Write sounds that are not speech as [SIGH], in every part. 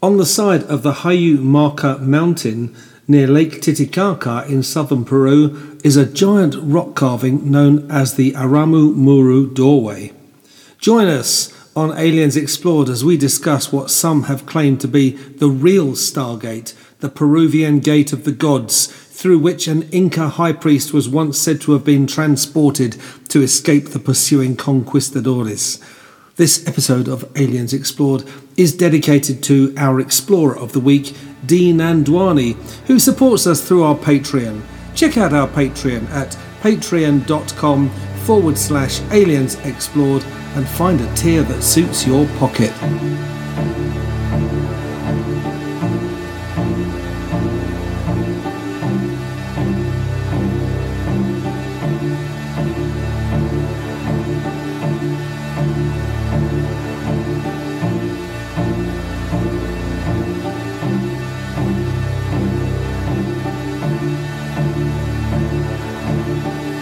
On the side of the Hayu Marca mountain near Lake Titicaca in southern Peru is a giant rock carving known as the Aramu Muru Doorway. Join us on Aliens Explored as we discuss what some have claimed to be the real Stargate, the Peruvian Gate of the Gods, through which an Inca high priest was once said to have been transported to escape the pursuing conquistadores. This episode of Aliens Explored is dedicated to our explorer of the week, Dee Nandwani, who supports us through our Patreon. Check out our Patreon at patreon.com forward slash aliens explored and find a tier that suits your pocket.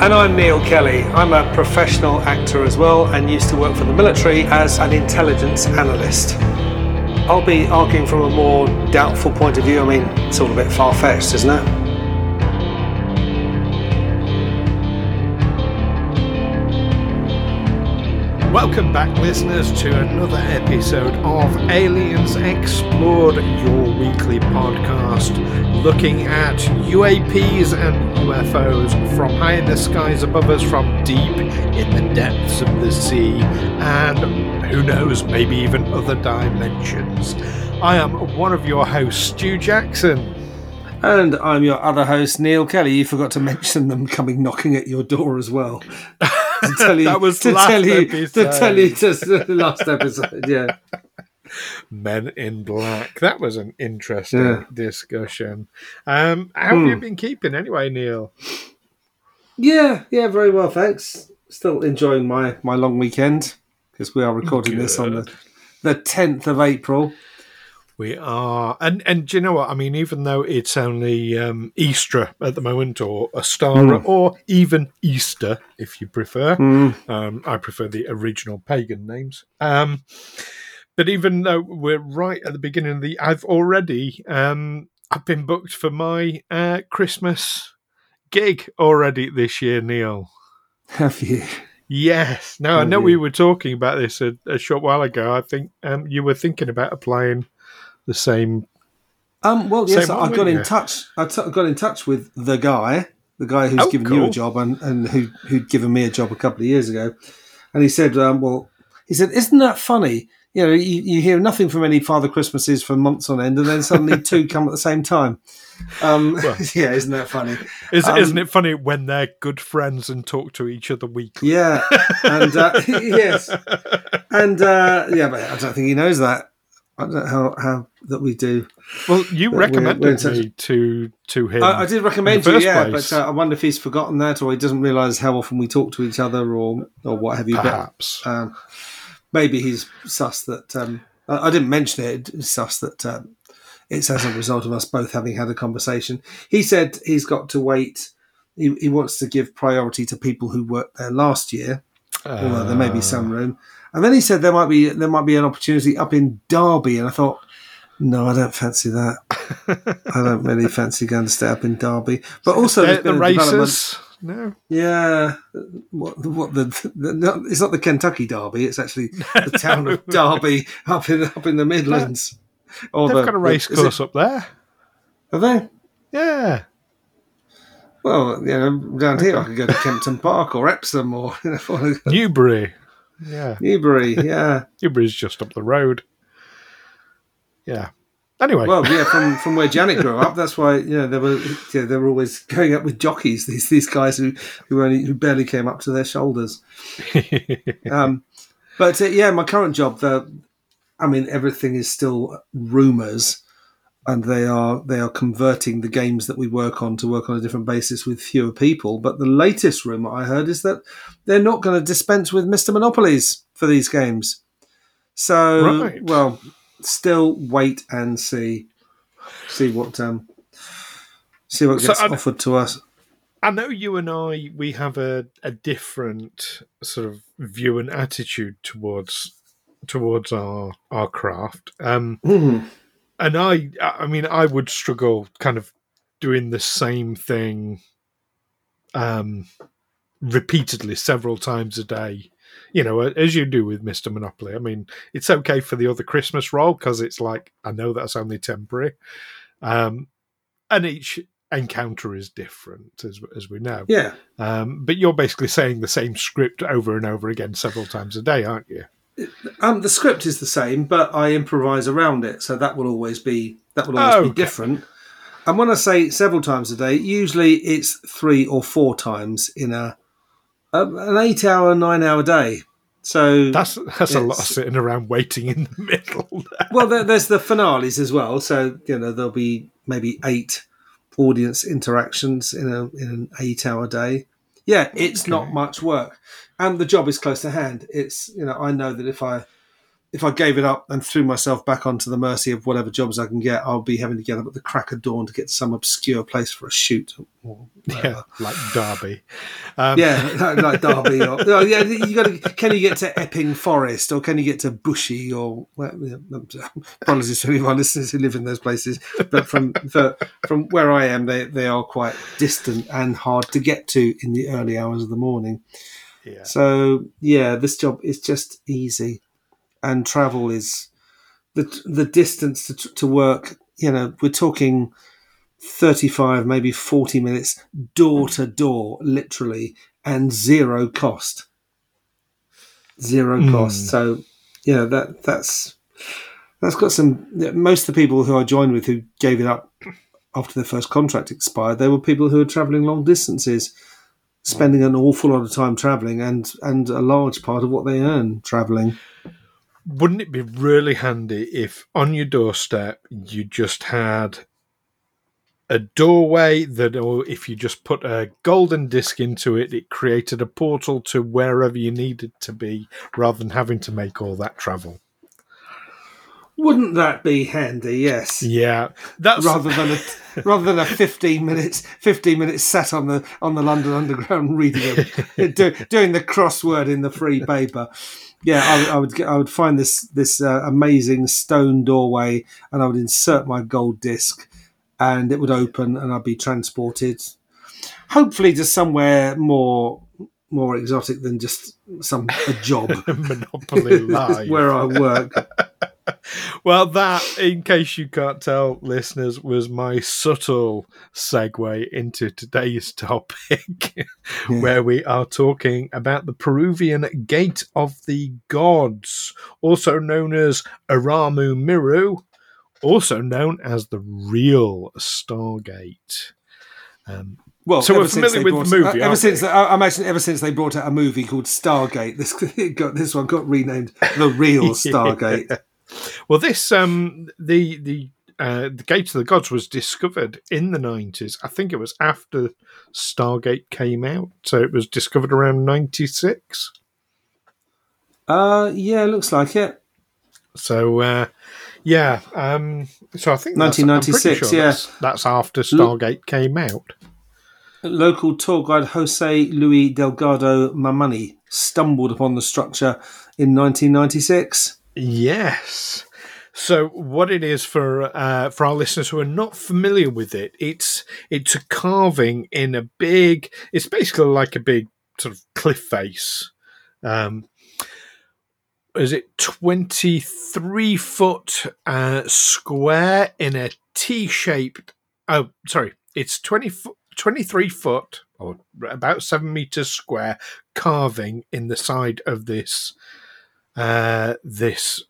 And I'm Neil Kelly. I'm a professional actor as well and used to work for the military as an intelligence analyst. I'll be arguing from a more doubtful point of view. I mean, it's all a bit far fetched, isn't it? Welcome back, listeners, to another episode of Aliens Explored, your weekly podcast looking at UAPs and UFOs from high in the skies above us, from deep in the depths of the sea, and who knows, maybe even other dimensions. I am one of your hosts, Stu Jackson. And I'm your other host, Neil Kelly. You forgot to mention them coming knocking at your door as well. [LAUGHS] to tell you that was to tell you episode. to tell you just the last episode. Yeah. Men in Black. That was an interesting yeah. discussion. Um, how have you hmm. been keeping anyway, Neil? Yeah, yeah, very well, thanks. Still enjoying my my long weekend because we are recording Good. this on the the tenth of April. We are, and and do you know what I mean? Even though it's only um, Easter at the moment, or Ostara, mm. or even Easter, if you prefer. Mm. Um, I prefer the original pagan names. Um, but even though we're right at the beginning of the, I've already, um, I've been booked for my uh, Christmas gig already this year, Neil. Have you? Yes. Now I know we were talking about this a, a short while ago. I think um, you were thinking about applying the same. Um, well, yes, I got in touch. I t- got in touch with the guy, the guy who's oh, given cool. you a job and, and who who'd given me a job a couple of years ago, and he said, um, "Well, he said, isn't that funny? You know, you, you hear nothing from any Father Christmases for months on end, and then suddenly [LAUGHS] two come at the same time." Um, well, [LAUGHS] yeah, isn't that funny? Is, um, isn't it funny when they're good friends and talk to each other weekly? Yeah, and uh, [LAUGHS] yes, and uh, yeah, but I don't think he knows that. I don't know how, how that we do. Well, you recommended we're, we're me to to him. I, I did recommend you, yeah, place. but uh, I wonder if he's forgotten that, or he doesn't realise how often we talk to each other, or or what have you. Perhaps. But, um, maybe he's sus that. Um, I, I, didn't mention it. It's sus that um, it's as a result of us both having had a conversation. He said he's got to wait. He, he wants to give priority to people who worked there last year, uh, although there may be some room and then he said there might be there might be an opportunity up in Derby, and I thought, no, I don't fancy that. [LAUGHS] I don't really fancy going to stay up in Derby. But also, the, the races. No. Yeah. What? What the, the, the, It's not the Kentucky Derby. It's actually [LAUGHS] the town of Derby up in up in the Midlands. Or They've got a race course it, up there. Have they? Yeah. Well, you know, down here I could go to Kempton Park or Epsom or you know, [LAUGHS] Newbury. Yeah. Newbury, yeah. [LAUGHS] Newbury's just up the road. Yeah. Anyway. Well, yeah, from, from where Janet grew up, that's why yeah they were yeah, they were always going up with jockeys. These these guys who who only who barely came up to their shoulders. [LAUGHS] um, but uh, yeah, my current job, the I mean, everything is still rumours. And they are they are converting the games that we work on to work on a different basis with fewer people. But the latest rumor I heard is that they're not going to dispense with Mr. Monopolies for these games. So, Right. well, still wait and see, see what um, see what gets I'm- offered to us. I know you and I we have a, a different sort of view and attitude towards towards our our craft. Um, Mhm. And I I mean I would struggle kind of doing the same thing um repeatedly several times a day. You know, as you do with Mr. Monopoly. I mean, it's okay for the other Christmas role because it's like I know that's only temporary. Um and each encounter is different as as we know. Yeah, Um, but you're basically saying the same script over and over again several times a day, aren't you? Um, the script is the same, but I improvise around it, so that will always be that will always Oh, be okay. different. And when I say several times a day, usually it's three or four times in a, a an eight-hour, nine-hour day. So That's that's a lot of sitting around waiting in the [LAUGHS] middle. well, there, there's the finales as well. So you know there'll be maybe eight audience interactions in a in an eight-hour day. Yeah, it's not much work, and the job is close to hand. It's you know I know that if I if I gave it up and threw myself back onto the mercy of whatever jobs I can get, I'll be having to get up at the crack of dawn to get to some obscure place for a shoot. Or [LAUGHS] yeah, like Derby. Um, yeah, like, Derby. Or, [LAUGHS] oh, yeah, you got to. Can you get to Epping Forest, or can you get to Bushy, or well, [LAUGHS] apologies to any of our listeners who live in those places, but from from where I am, they they are quite distant and hard to get to in the early hours of the morning. Yeah. So yeah, this job is just easy, and travel is the the distance to to work. You know, we're talking thirty five, maybe forty minutes door to door, literally, and zero cost. Zero Mm. cost. So yeah, that that's that's got some. Most of the people who I joined with who gave it up after their first contract expired, they were people who were travelling long distances spending an awful lot of time traveling and and a large part of what they earn traveling. Wouldn't it be really handy if on your doorstep you just had a doorway that, or if you just put a golden disc into it, it created a portal to wherever you needed to be rather than having to make all that travel? Wouldn't that be handy? Yes. Yeah, that's Rather than a [LAUGHS] rather than a fifteen minutes fifteen minutes sat on the on the London Underground reading a, [LAUGHS] do, doing the crossword in the free paper. Yeah, I, would- I would I would find this this uh, amazing stone doorway and I would insert my gold disc and it would open and I'd be transported, hopefully to somewhere more more exotic than just some a job [LAUGHS] Monopoly [LAUGHS] Live. where I work. [LAUGHS] Well, that, in case you can't tell, listeners, was my subtle segue into today's topic, where we are talking about the Peruvian Gate of the Gods, also known as Aramu Muru, also known as the real Stargate. Um, Well, So we're ever since familiar they with the movie, uh, ever since we? I I imagine ever since they brought out a movie called Stargate, this [LAUGHS] got this one got renamed the real [LAUGHS] Stargate. well, this um, the the uh, the Gate of the Gods was discovered in the nineties. I think it was after Stargate came out, so it was discovered around ninety six. Uh, yeah, looks like it. So uh, yeah, um, so I think pretty 1996, sure yeah. that's, that's after Stargate came out. Local tour guide Jose Luis Delgado Mamani stumbled upon the structure in 1996. Yes. So what it is for uh, for our listeners who are not familiar with it, it's it's a carving in a big. It's basically like a big sort of cliff face. Um, is it twenty three foot uh, square in a T shaped? Oh, sorry, it's twenty. 23 foot or about 7 meters square carving in the side of this uh this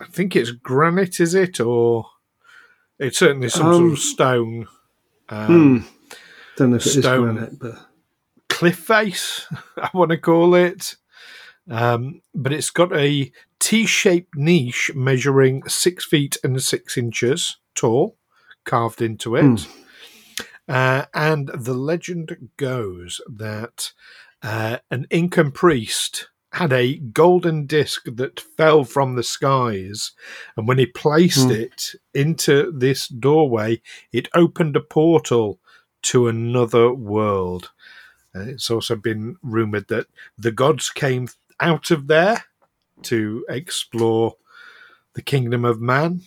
I think it's granite, is it, or it's certainly some sort Um, of stone um, Hmm. Don't know if it is Stone. granite, but cliff face. [LAUGHS] I want to call it, um, but it's got a T-shaped niche measuring six feet and six inches tall, carved into it. Uh, and the legend goes that uh, an Incan priest had a golden disc that fell from the skies, and when he placed it into this doorway, it opened a portal to another world. Uh, it's also been rumored that the gods came out of there to explore the kingdom of man.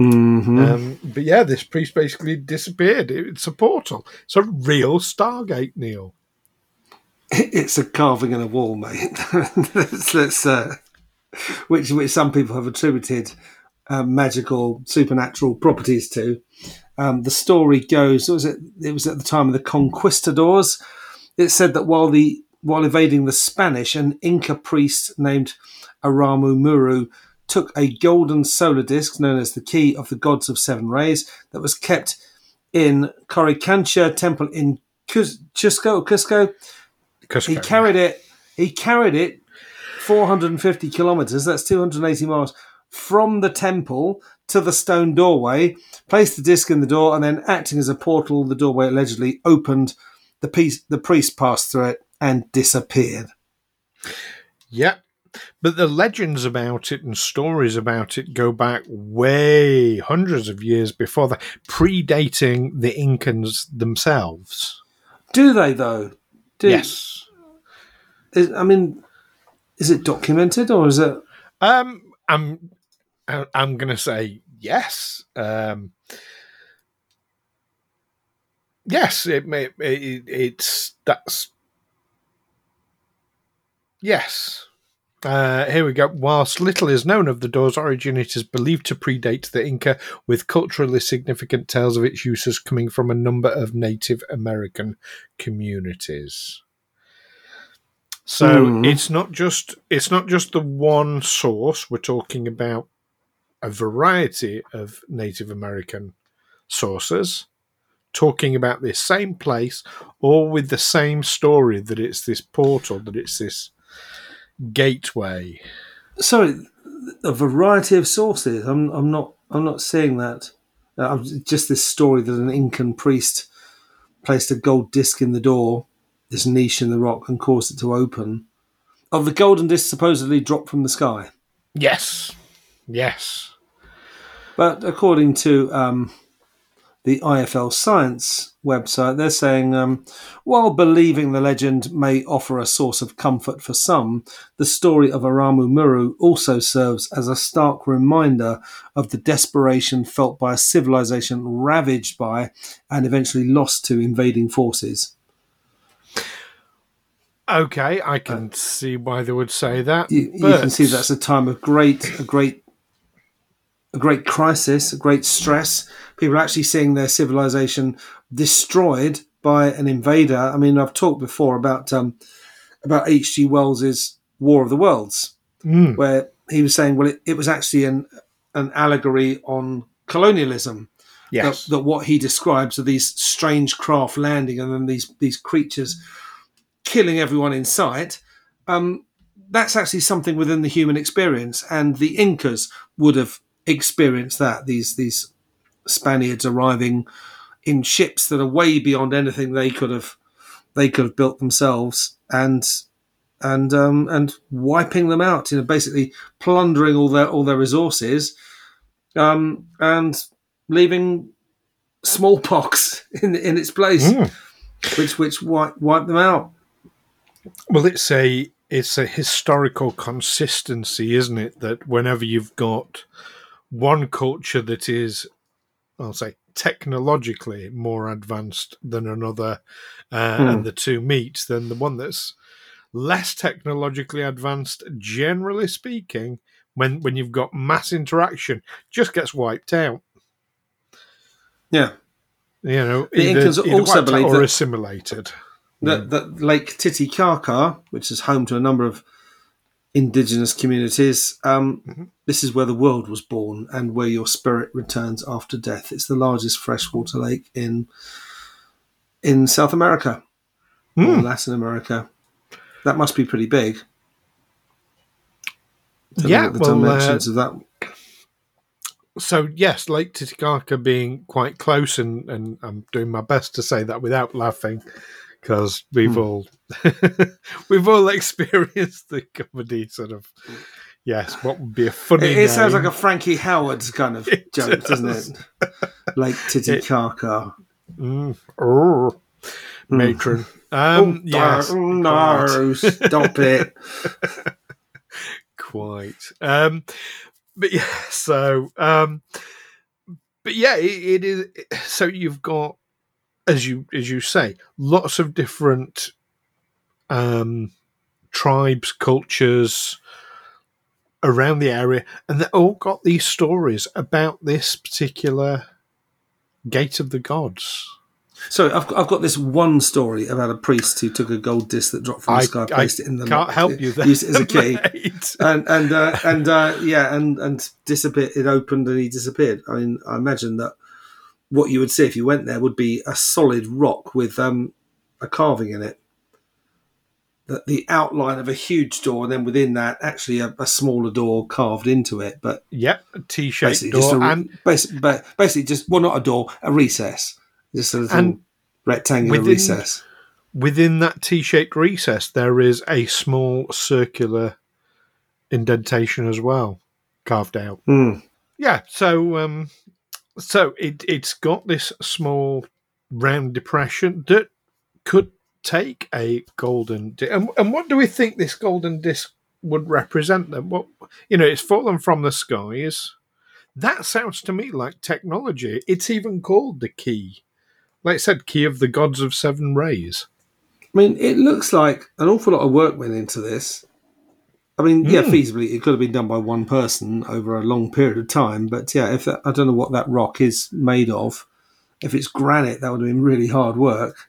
Mm-hmm. Um, but yeah, this priest basically disappeared. It's a portal. It's a real Stargate, Neil. [LAUGHS] it's a carving in a wall, mate. [LAUGHS] let's, let's, uh, which which some people have attributed uh, magical supernatural properties to. Um, the story goes, was it? It was at the time of the conquistadors. It said that while the while evading the Spanish, an Inca priest named Aramu Muru took a golden solar disc known as the Key of the Gods of Seven Rays that was kept in Coricancha Temple in Cusco. Cusco. Cusco. He carried it. He carried it 450 kilometers. That's 280 miles from the temple to the stone doorway. Placed the disc in the door, and then acting as a portal, the doorway allegedly opened. The piece, the priest passed through it and disappeared. Yeah. But the legends about it and stories about it go back way hundreds of years before that, predating the Incans themselves. Do they though? Do, Yes. Is, I mean, is it documented or is it? Um, I'm I'm going to say yes. Um, yes, it may. It, it's that's yes. Uh, here we go. Whilst little is known of the door's origin, it is believed to predate the Inca, with culturally significant tales of its uses coming from a number of Native American communities. So Hmm. it's not just it's not just the one source. We're talking about a variety of Native American sources talking about this same place, all with the same story that it's this portal, that it's this gateway. Sorry, a variety of sources. I'm, I'm not. I'm not seeing that. Uh, I'm- just this story that an Incan priest placed a gold disc in the door, this niche in the rock, and caused it to open. Of the golden disc supposedly dropped from the sky. Yes. Yes. But according to um, the IFL Science website, they're saying um, while believing the legend may offer a source of comfort for some, the story of Aramu Muru also serves as a stark reminder of the desperation felt by a civilization ravaged by and eventually lost to invading forces. Okay, I can see why they would say that. You, you can see that's a time of great, a great, a great crisis, a great stress. People are actually seeing their civilization destroyed by an invader. I mean, I've talked before about um, about H.G. Wells's War of the Worlds, Mm, where he was saying, well, it, it was actually an an allegory on colonialism. yes. That, that what he describes are these strange craft landing and then these these creatures killing everyone in sight. Um, that's actually something within the human experience, and the Incas would have experienced that. These these Spaniards arriving in ships that are way beyond anything they could have they could have built themselves, and and um, and wiping them out. You know, basically plundering all their all their resources, um, and leaving smallpox [LAUGHS] in in its place, Mm. which which wipe, wipe them out. Well, it's a it's a historical consistency, isn't it? That whenever you've got one culture that is, I'll say, technologically more advanced than another, uh, Hmm. and the two meet, then the one that's less technologically advanced, generally speaking, when when you've got mass interaction, just gets wiped out. Yeah, You know, The either- Incans either also believe or that- assimilated. that that Lake Titicaca, which is home to a number of indigenous communities, um, Mhm. this is where the world was born and where your spirit returns after death. It's the largest freshwater lake in in South America or Hmm. Latin America. That must be pretty big. Yeah, the well, uh, dimensions of that. So yes, Lake Titicaca being quite close, and, and I'm doing my best to say that without laughing, because we've Hmm. all [LAUGHS] we've all experienced the comedy sort of. Yes, what would be a funny? It, it sounds like a Frankie Howerd's kind of [LAUGHS] It joke, doesn't does. it? Lake Titicaca. Mm, oh, matron. Um, yes, oh, no, stop it. [LAUGHS] quite. Um, but yeah, so um, but yeah, it, it is. So you've got, as you as you say, lots of different um, tribes, cultures around the area, and they all got these stories about this particular gate of the gods. So I've, I've got this one story about a priest who took a gold disc that dropped from the I- sky, I placed it in the Can't help you [LAUGHS] there. used it as a key. [LAUGHS] mate. and and uh, and uh, yeah, and and disappeared. It opened and he disappeared. I mean, I imagine that what you would see if you went there would be a solid rock with um, a carving in it. That the outline of a huge door, and then within that, actually a, a smaller door carved into it. But Yep, a T-shaped basically, door, just a, and basically, basically just well, not a door, a recess, just a little rectangular within- recess. within that T-shaped recess, there is a small circular indentation as well, carved out. Hmm. Yeah, so um, so it it's got this small round depression that could take a golden. Di- and, and what do we think this golden disc would represent? Then what you know, it's fallen from the skies. That sounds to me like technology. It's even called the key, like I said, key of the gods of seven rays. I mean, it looks like an awful lot of work went into this. I mean, yeah, Mm. feasibly, it could have been done by one person over a long period of time. But yeah, if that, I don't know what that rock is made of. If it's granite, that would have been really hard work.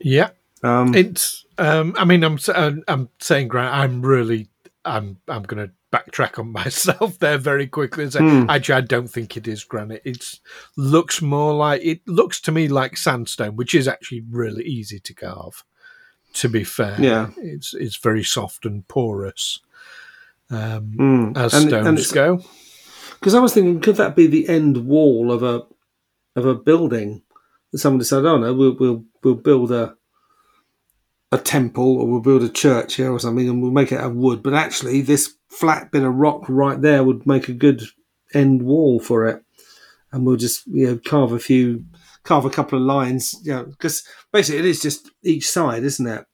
Yeah, Um, It's. Um, I mean, I'm. s- I'm saying, granite. I'm really. I'm. I'm going to backtrack on [LAUGHS] myself there very quickly and say, Hmm. actually, I don't think it is granite. It looks more like. It looks to me like sandstone, which is actually really easy to carve. To be fair, Yeah. it's it's very soft and porous, um, mm. as And- stones and go. Because I was thinking, could that be the end wall of a of a building? That someone decided, oh no, we'll we'll we'll build a a temple or we'll build a church here or something, and we'll make it out of wood. But actually, this flat bit of rock right there would make a good end wall for it, and we'll just you know carve a few, carve a couple of lines, you know, because basically it is just each side, isn't it?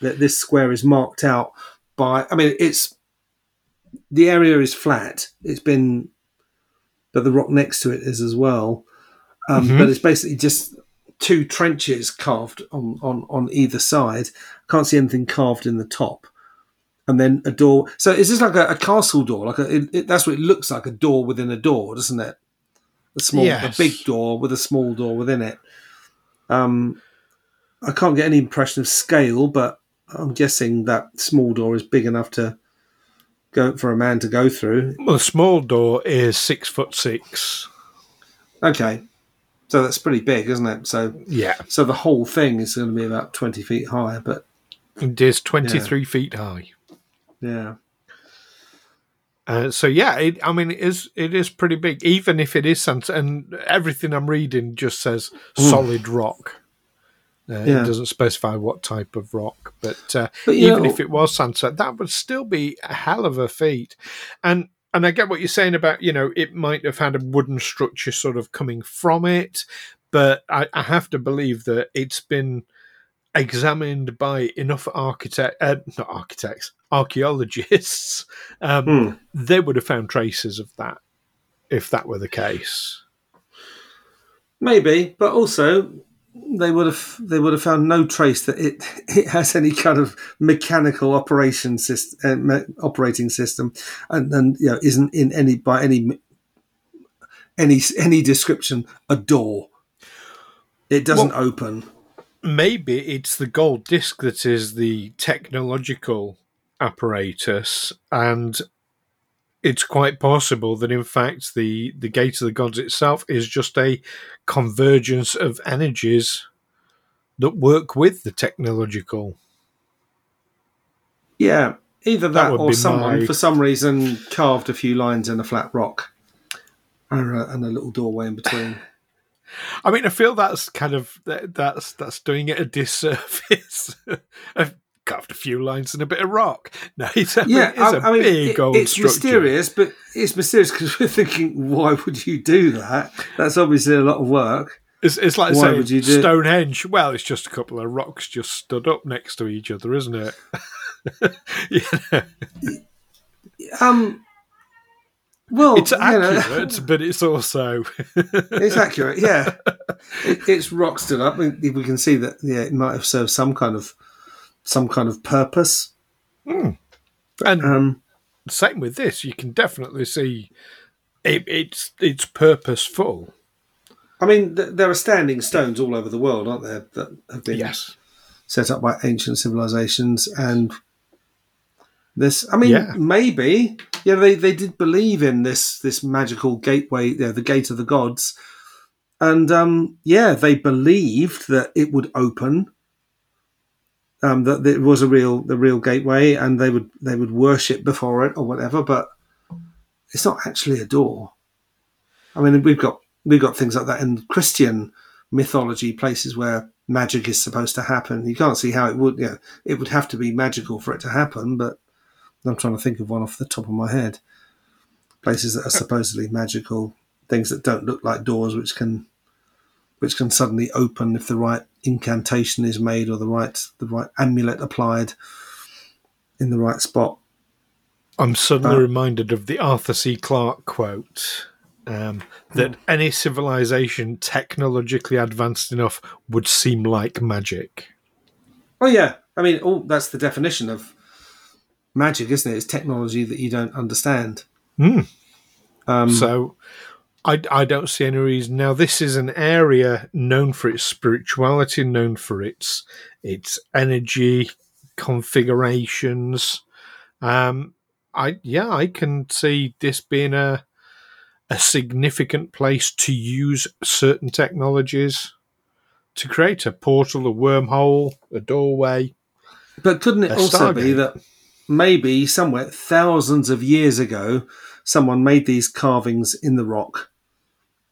That this square is marked out by. I mean, it's the area is flat. It's been but the rock next to it is as well. Um, Mhm. But it's basically just two trenches carved on, on, on either side. Can't see anything carved in the top. And then a door. So is this like a, a castle door? Like a, it, it, that's what it looks like—a door within a door, doesn't it? A small, Yes. a big door with a small door within it. Um, I can't get any impression of scale, but I'm guessing that small door is big enough to go for a man to go through. Well, the small door is six foot six. Okay, so that's pretty big, isn't it? So, Yeah, so the whole thing is going to be about twenty feet high. But it is twenty three feet high. yeah, Uh, so yeah, it, I mean, it is it is pretty big, even if it is sand. And everything I'm reading just says solid rock. Uh, Yeah. It doesn't specify what type of rock, but, uh, But, even know- if it was sandstone, that would still be a hell of a feat. And and I get what you're saying about you know it might have had a wooden structure sort of coming from it, but I, I have to believe that it's been examined by enough architect, uh, not architects, archaeologists. [LAUGHS] Um, Hmm. They would have found traces of that if that were the case. maybe. But also, they would have they would have found no trace that it [LAUGHS] it has any kind of mechanical operation system, uh, operating system, and and you know isn't in any by any any any description a door. It doesn't open. Maybe it's the gold disc that is the technological apparatus, and it's quite possible that in fact the the gate of the gods itself is just a convergence of energies that work with the technological. Yeah, Either that, That or someone, my- for some reason, carved a few lines in a flat rock and a, and a little doorway in between. [LAUGHS] I mean, I feel that's kind of that, that's that's doing it a disservice. [LAUGHS] I've carved a few lines and a bit of rock. [LAUGHS] No, it's a, yeah, it's I a I mean, big it- old it's structure. mysterious, but it's mysterious because [LAUGHS] we're thinking, why would you do that? That's obviously a lot of work. It's, it's like Why saying would you do- Stonehenge. Well, it's just a couple of rocks just stood up next to each other, isn't it? [LAUGHS] yeah, Um, well, it's you know, accurate, but it's also it's accurate. Yeah, it, it's rock stood up. We, we can see that. Yeah, it might have served some kind of some kind of purpose. and Um, same with this. You can definitely see it, it's it's purposeful. I mean, th- there are standing stones all over the world, aren't there, that have been Yes. set up by ancient civilizations and this i mean Yeah. maybe yeah they, they did believe in this this magical gateway you know, the gate of the gods and um yeah they believed that it would open um that it was a real the real gateway and they would they would worship before it or whatever but it's not actually a door i mean we've got we've got things like that in christian mythology places where magic is supposed to happen. You can't see how it would. You know, it would have to be magical for it to happen. But I'm trying to think of one off the top of my head. Places that are supposedly magical, things that don't look like doors, which can, which can suddenly open if the right incantation is made or the right the right amulet applied in the right spot. I'm suddenly Uh, reminded of the Arthur C. Clarke quote um, that any civilization technologically advanced enough would seem like magic. Oh yeah, I mean, all that's the definition of magic, isn't it? It's technology that you don't understand. Hmm. Um, So I, I don't see any reason. Now, this is an area known for its spirituality, known for its its energy configurations. Um, I yeah, I can see this being a a significant place to use certain technologies to create a portal, a wormhole, a doorway. But couldn't it also be that maybe somewhere thousands of years ago, someone made these carvings in the rock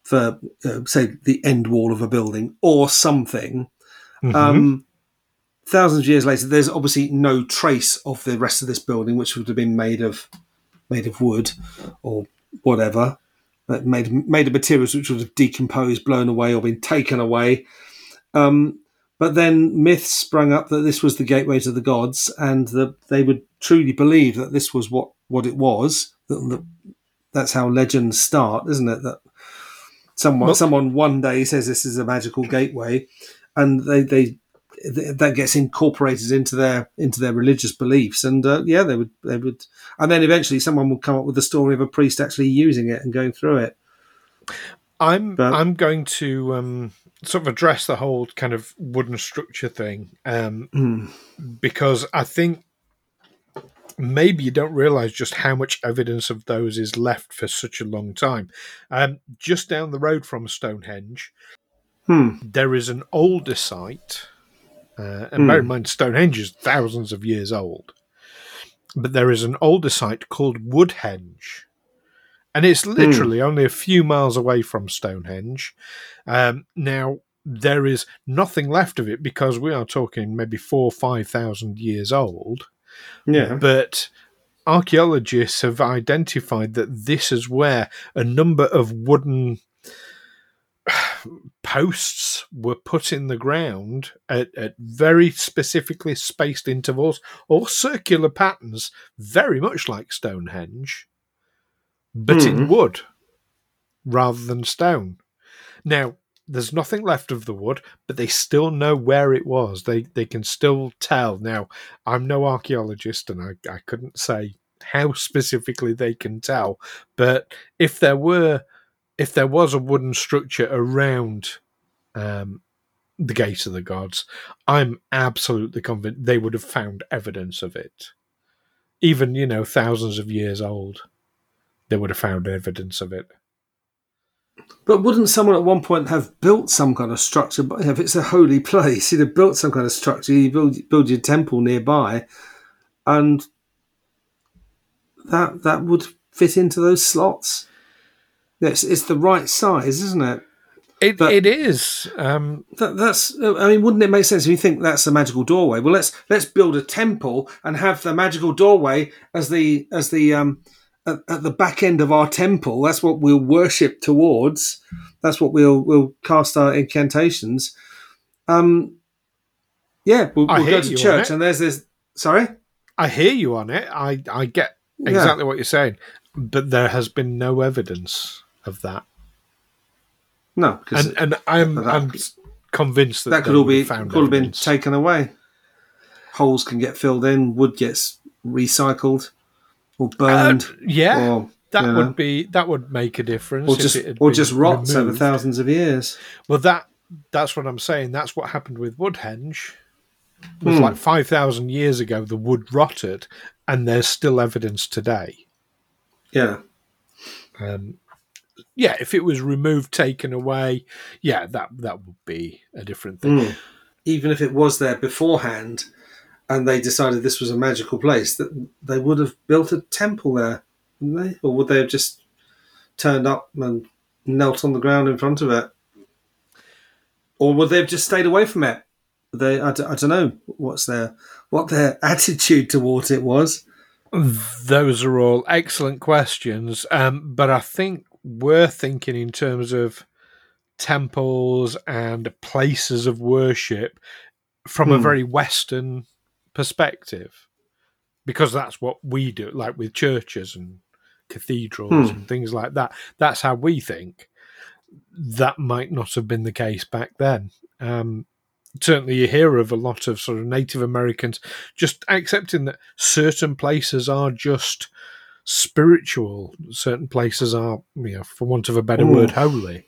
for, uh, say, the end wall of a building or something? Mhm. Um, thousands of years later, there's obviously no trace of the rest of this building, which would have been made of made of wood or whatever, but made made of materials which would have decomposed, blown away, or been taken away. Um, but then myths sprung up that this was the gateway to the gods, and that they would truly believe that this was what what it was. That, that, that's how legends start, isn't it? That someone someone one day says this is a magical gateway, and they they that gets incorporated into their into their religious beliefs and uh, yeah they would they would and then eventually someone would come up with the story of a priest actually using it and going through it I'm But- I'm going to um, sort of address the whole kind of wooden structure thing um, Hmm. because I think maybe you don't realize just how much evidence of those is left for such a long time. Um, just down the road from Stonehenge, Hmm. there is an older site, uh, and bear in mind Stonehenge is thousands of years old, but there is an older site called Woodhenge. And it's literally only a few miles away from Stonehenge. Um, now, there is nothing left of it because we are talking maybe four or five thousand years old. Yeah But archaeologists have identified that this is where a number of wooden [SIGHS] posts were put in the ground at, at very specifically spaced intervals or circular patterns, very much like Stonehenge, but in Hmm. wood rather than stone. Now, there's nothing left of the wood, but they still know where it was. They they can still tell. Now, I'm no archaeologist, and I, I couldn't say how specifically they can tell. But if there were, if there was a wooden structure around um, the gate of the gods, I'm absolutely convinced they would have found evidence of it. Even you know, thousands of years old, they would have found evidence of it. But wouldn't someone at one point have built some kind of structure but if it's a holy [LAUGHS] place you'd have built some kind of structure you build build your temple nearby and that that would fit into those slots. It's it's the right size, isn't it? It But- it is. Um, That, that's. I mean, wouldn't it make sense if you think that's the magical doorway? Well, let's let's build a temple and have the magical doorway as the as the um at, at the back end of our temple. That's what we'll worship towards. That's what we'll we'll cast our incantations. Um, yeah, we'll, we'll go to church and there's this. Sorry. I hear you on it. I I get Yeah. exactly what you're saying, but there has been no evidence of that, No, and and I'm that- I'm convinced that that could all be found could have been taken away. Holes can get filled in. Wood gets recycled or Uh, burned. yeah, or, that would know, be that would make a difference. or just or just rots over thousands of years. Well, that that's what I'm saying. That's what happened with Woodhenge. It was Hmm. like five thousand years ago. The wood rotted, and there's still evidence today. Yeah, Um, yeah, if it was removed, taken away, yeah, that that would be a different thing. Mm. even if it was there beforehand, and they decided this was a magical place, that they would have built a temple there, wouldn't they? Or would they have just turned up and knelt on the ground in front of it? Or would they have just stayed away from it? They, I, d- I don't know what's their what their [LAUGHS] attitude towards it was. Those are all excellent questions, um, but I think we're thinking in terms of temples and places of worship from a Hmm. very Western perspective, because that's what we do, like with churches and cathedrals Hmm. and things like that. That's how we think. That might not have been the case back then. Um, certainly, you hear of a lot of sort of Native Americans just accepting that certain places are just spiritual. Certain places are, you know, for want of a better Mm. word, holy.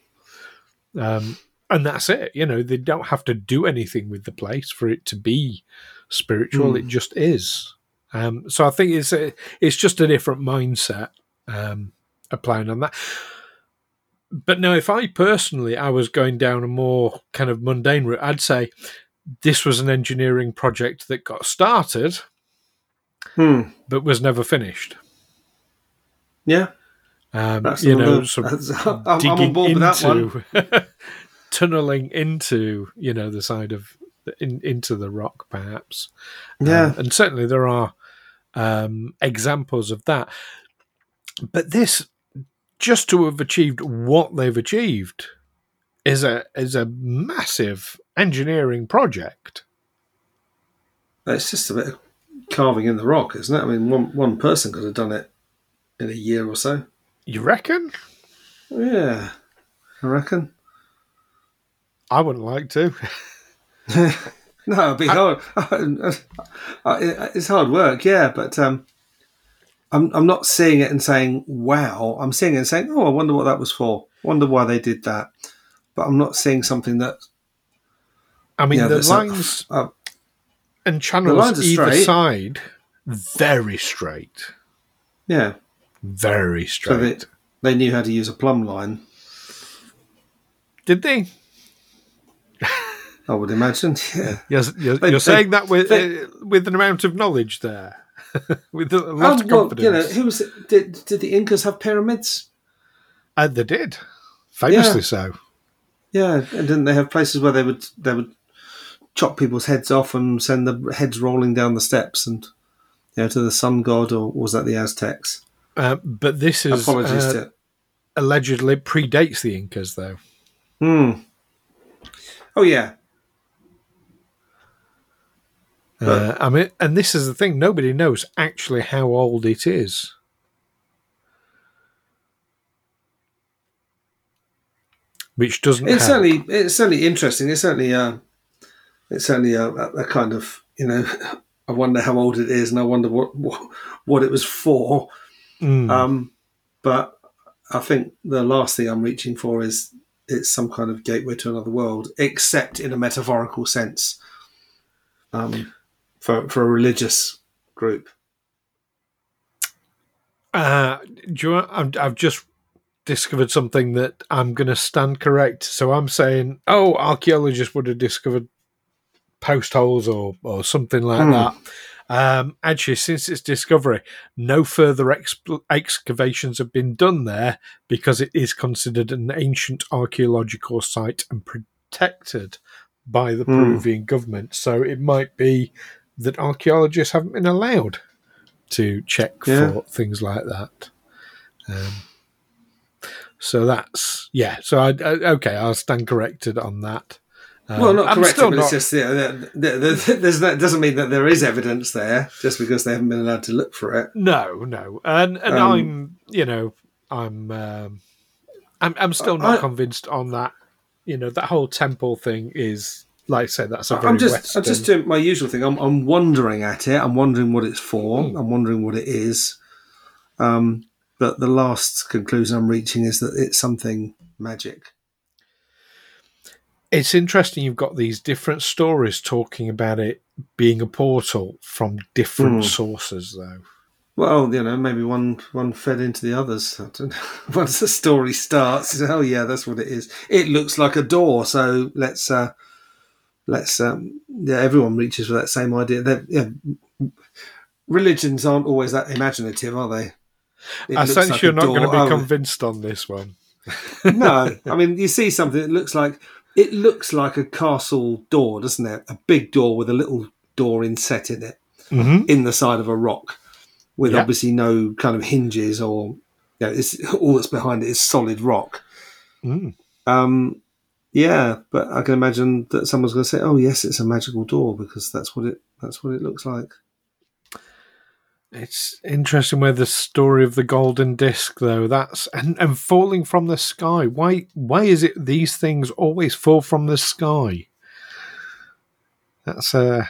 Um, and that's it. You know, they don't have to do anything with the place for it to be spiritual. Mm. It just is. Um, so I think it's a, it's just a different mindset um, applying on that. But no, if I personally I was going down a more kind of mundane route, I'd say this was an engineering project that got started Hmm. but was never finished. Yeah, Um, that's you know, sort of [LAUGHS] I'm, I'm digging on board with that one. into, [LAUGHS] tunneling into, you know, the side of in, into the rock, perhaps. Yeah, Um, and certainly there are um, examples of that. But this, just to have achieved what they've achieved, is a is a massive engineering project. it's just a bit of carving in the rock, isn't it? I mean, one one person could have done it in a year or so. You reckon? Yeah, I reckon. I wouldn't like to. [LAUGHS] [LAUGHS] No, it'd be hard. [LAUGHS] it's hard work, yeah, but um, I'm I'm not seeing it and saying wow. I'm seeing it and saying, oh, I wonder what that was for. Wonder why they did that. But I'm not seeing something that I mean, the lines uh, and channels either straight. side very straight, yeah. very So they straight. they knew how to use a plumb line. Did they? I would imagine. [LAUGHS] Yeah. You're, you're, They- you're they- saying that with they- uh, with an amount of knowledge there, [LAUGHS] with a lot Oh, of well, confidence. you know, who was it? Did did the Incas have pyramids? Uh, they did, famously Yeah. so. Yeah, and didn't they have places where they would they would chop people's heads off and send the heads rolling down the steps and you know to the sun god or was that the Aztecs? Uh, but this is Apologies uh, to allegedly predates the Incas, though. Hmm. Oh yeah, Uh, I mean, and this is the thing: nobody knows actually how old it is. Which doesn't. it's help. certainly it's certainly interesting. It's certainly uh, it's certainly a, a, kind of you know. [LAUGHS] I wonder how old it is, and I wonder what what, what it was for. Mm. Um, but I think the last thing I'm reaching for is it's some kind of gateway to another world, except in a metaphorical sense. Um, for for a religious group. Uh, do you I'm, I've just discovered something that I'm going to stand correct. So I'm saying, oh, archaeologists would have discovered post holes or, or something like Hmm. that. Um, actually, since its discovery, no further exp- excavations have been done there because it is considered an ancient archaeological site and protected by the Peruvian government. So it might be that archaeologists haven't been allowed to check Yeah. for things like that. Um, so that's yeah. So I, I okay, I'll stand corrected on that. Um, well, not I'm correct, still but not- it's just yeah, there, there, there- there's that doesn't mean that there is evidence there just because they haven't been allowed to look for it. No, no, and and Um, I'm, you know, I'm, um, I'm, I'm still not I- convinced on that. You know, that whole temple thing is, like I said, that's a very I'm just Western. I'm just doing my usual thing. I'm I'm wondering at it. I'm wondering what it's for. Hmm. I'm wondering what it is. Um, but the last conclusion I'm reaching is that it's something magic. It's interesting. You've got these different stories talking about it being a portal from different Hmm. sources, though. Well, you know, maybe one one fed into the others. I don't know. [LAUGHS] Once the story starts, oh yeah, that's what it is. It looks like a door, so let's uh, let's um, yeah. Everyone reaches for that same idea. That yeah, religions aren't always that imaginative, are they? It I sense like you're not going to be Oh, convinced on this one. [LAUGHS] no, I mean you see something that looks like it looks like a castle door, doesn't it? A big door with a little door inset in it Mm-hmm. in the side of a rock, with Yeah. obviously no kind of hinges or you know, it's all that's behind it is solid rock. Mm. Um, yeah, but I can imagine that someone's going to say, "Oh, yes, it's a magical door," because that's what it that's what it looks like. It's interesting where the story of the golden disc, though. That's and, and falling from the sky. Why? Why is it these things always fall from the sky? That's a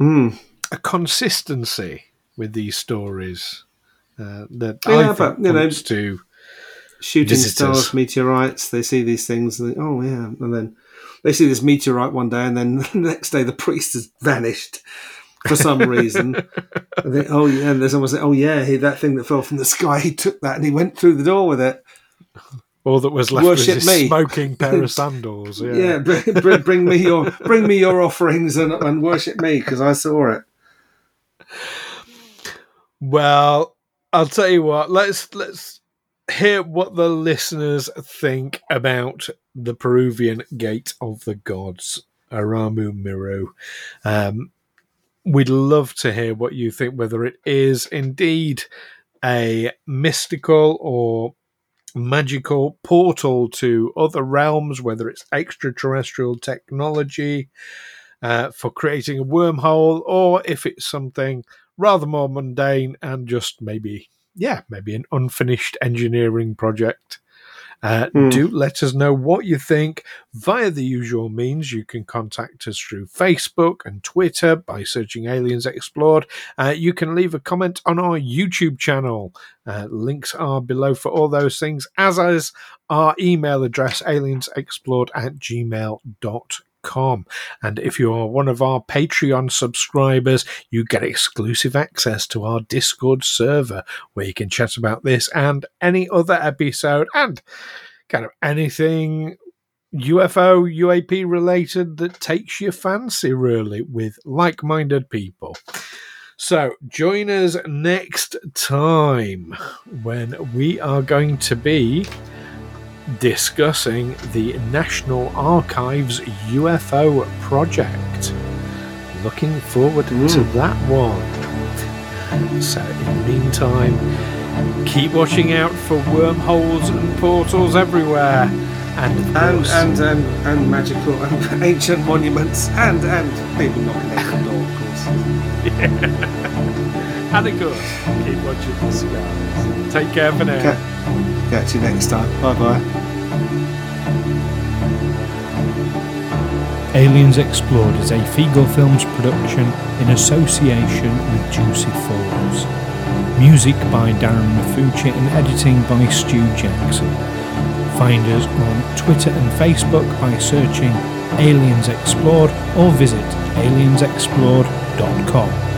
Mm. a consistency with these stories uh, that Yeah, I think but, you know, to. Shooting Visitors. stars, meteorites. They see these things. And they, oh yeah, and then they see this meteorite one day, and then [LAUGHS] the next day the priest has vanished for some [LAUGHS] reason. and they, oh yeah, and there's someone say, "Oh yeah, he, that thing that fell from the sky, he took that and he went through the door with it." All that was left Worship was me. smoking pair of [LAUGHS] sandals. Yeah. Yeah, bring, bring, bring me your bring me your offerings and, and worship me because I saw it. Well, I'll tell you what. Let's let's hear what the listeners think about the Peruvian Gate of the Gods, Aramu Muru. Um, we'd love to hear what you think. Whether it is indeed a mystical or magical portal to other realms, whether it's extraterrestrial technology uh, for creating a wormhole, or if it's something rather more mundane and just maybe, yeah, maybe an unfinished engineering project. Uh, Hmm. Do let us know what you think via the usual means. You can contact us through Facebook and Twitter by searching Aliens Explored. Uh, you can leave a comment on our YouTube channel. Uh, links are below for all those things, as is our email address, aliensexplored at gmail.com. And if you are one of our Patreon subscribers, you get exclusive access to our Discord server where you can chat about this and any other episode and kind of anything UFO, UAP related that takes your fancy, really, with like minded people. So join us next time when we are going to be discussing the National Archives UFO project. Looking forward to Mm. that one. So, in the meantime, keep watching out for wormholes and portals everywhere. And, And and and and magical and [LAUGHS] ancient monuments and and people knocking at the door, of course. [LAUGHS] and of course, keep watching the skies. Take care for now. Okay. Catch you next time. Bye bye. Aliens Explored is a Feegle Films production in association with Juicy Falls. Music by Darren Maffucci and editing by Stu Jackson. Find us on Twitter and Facebook by searching Aliens Explored or visit aliensexplored.com.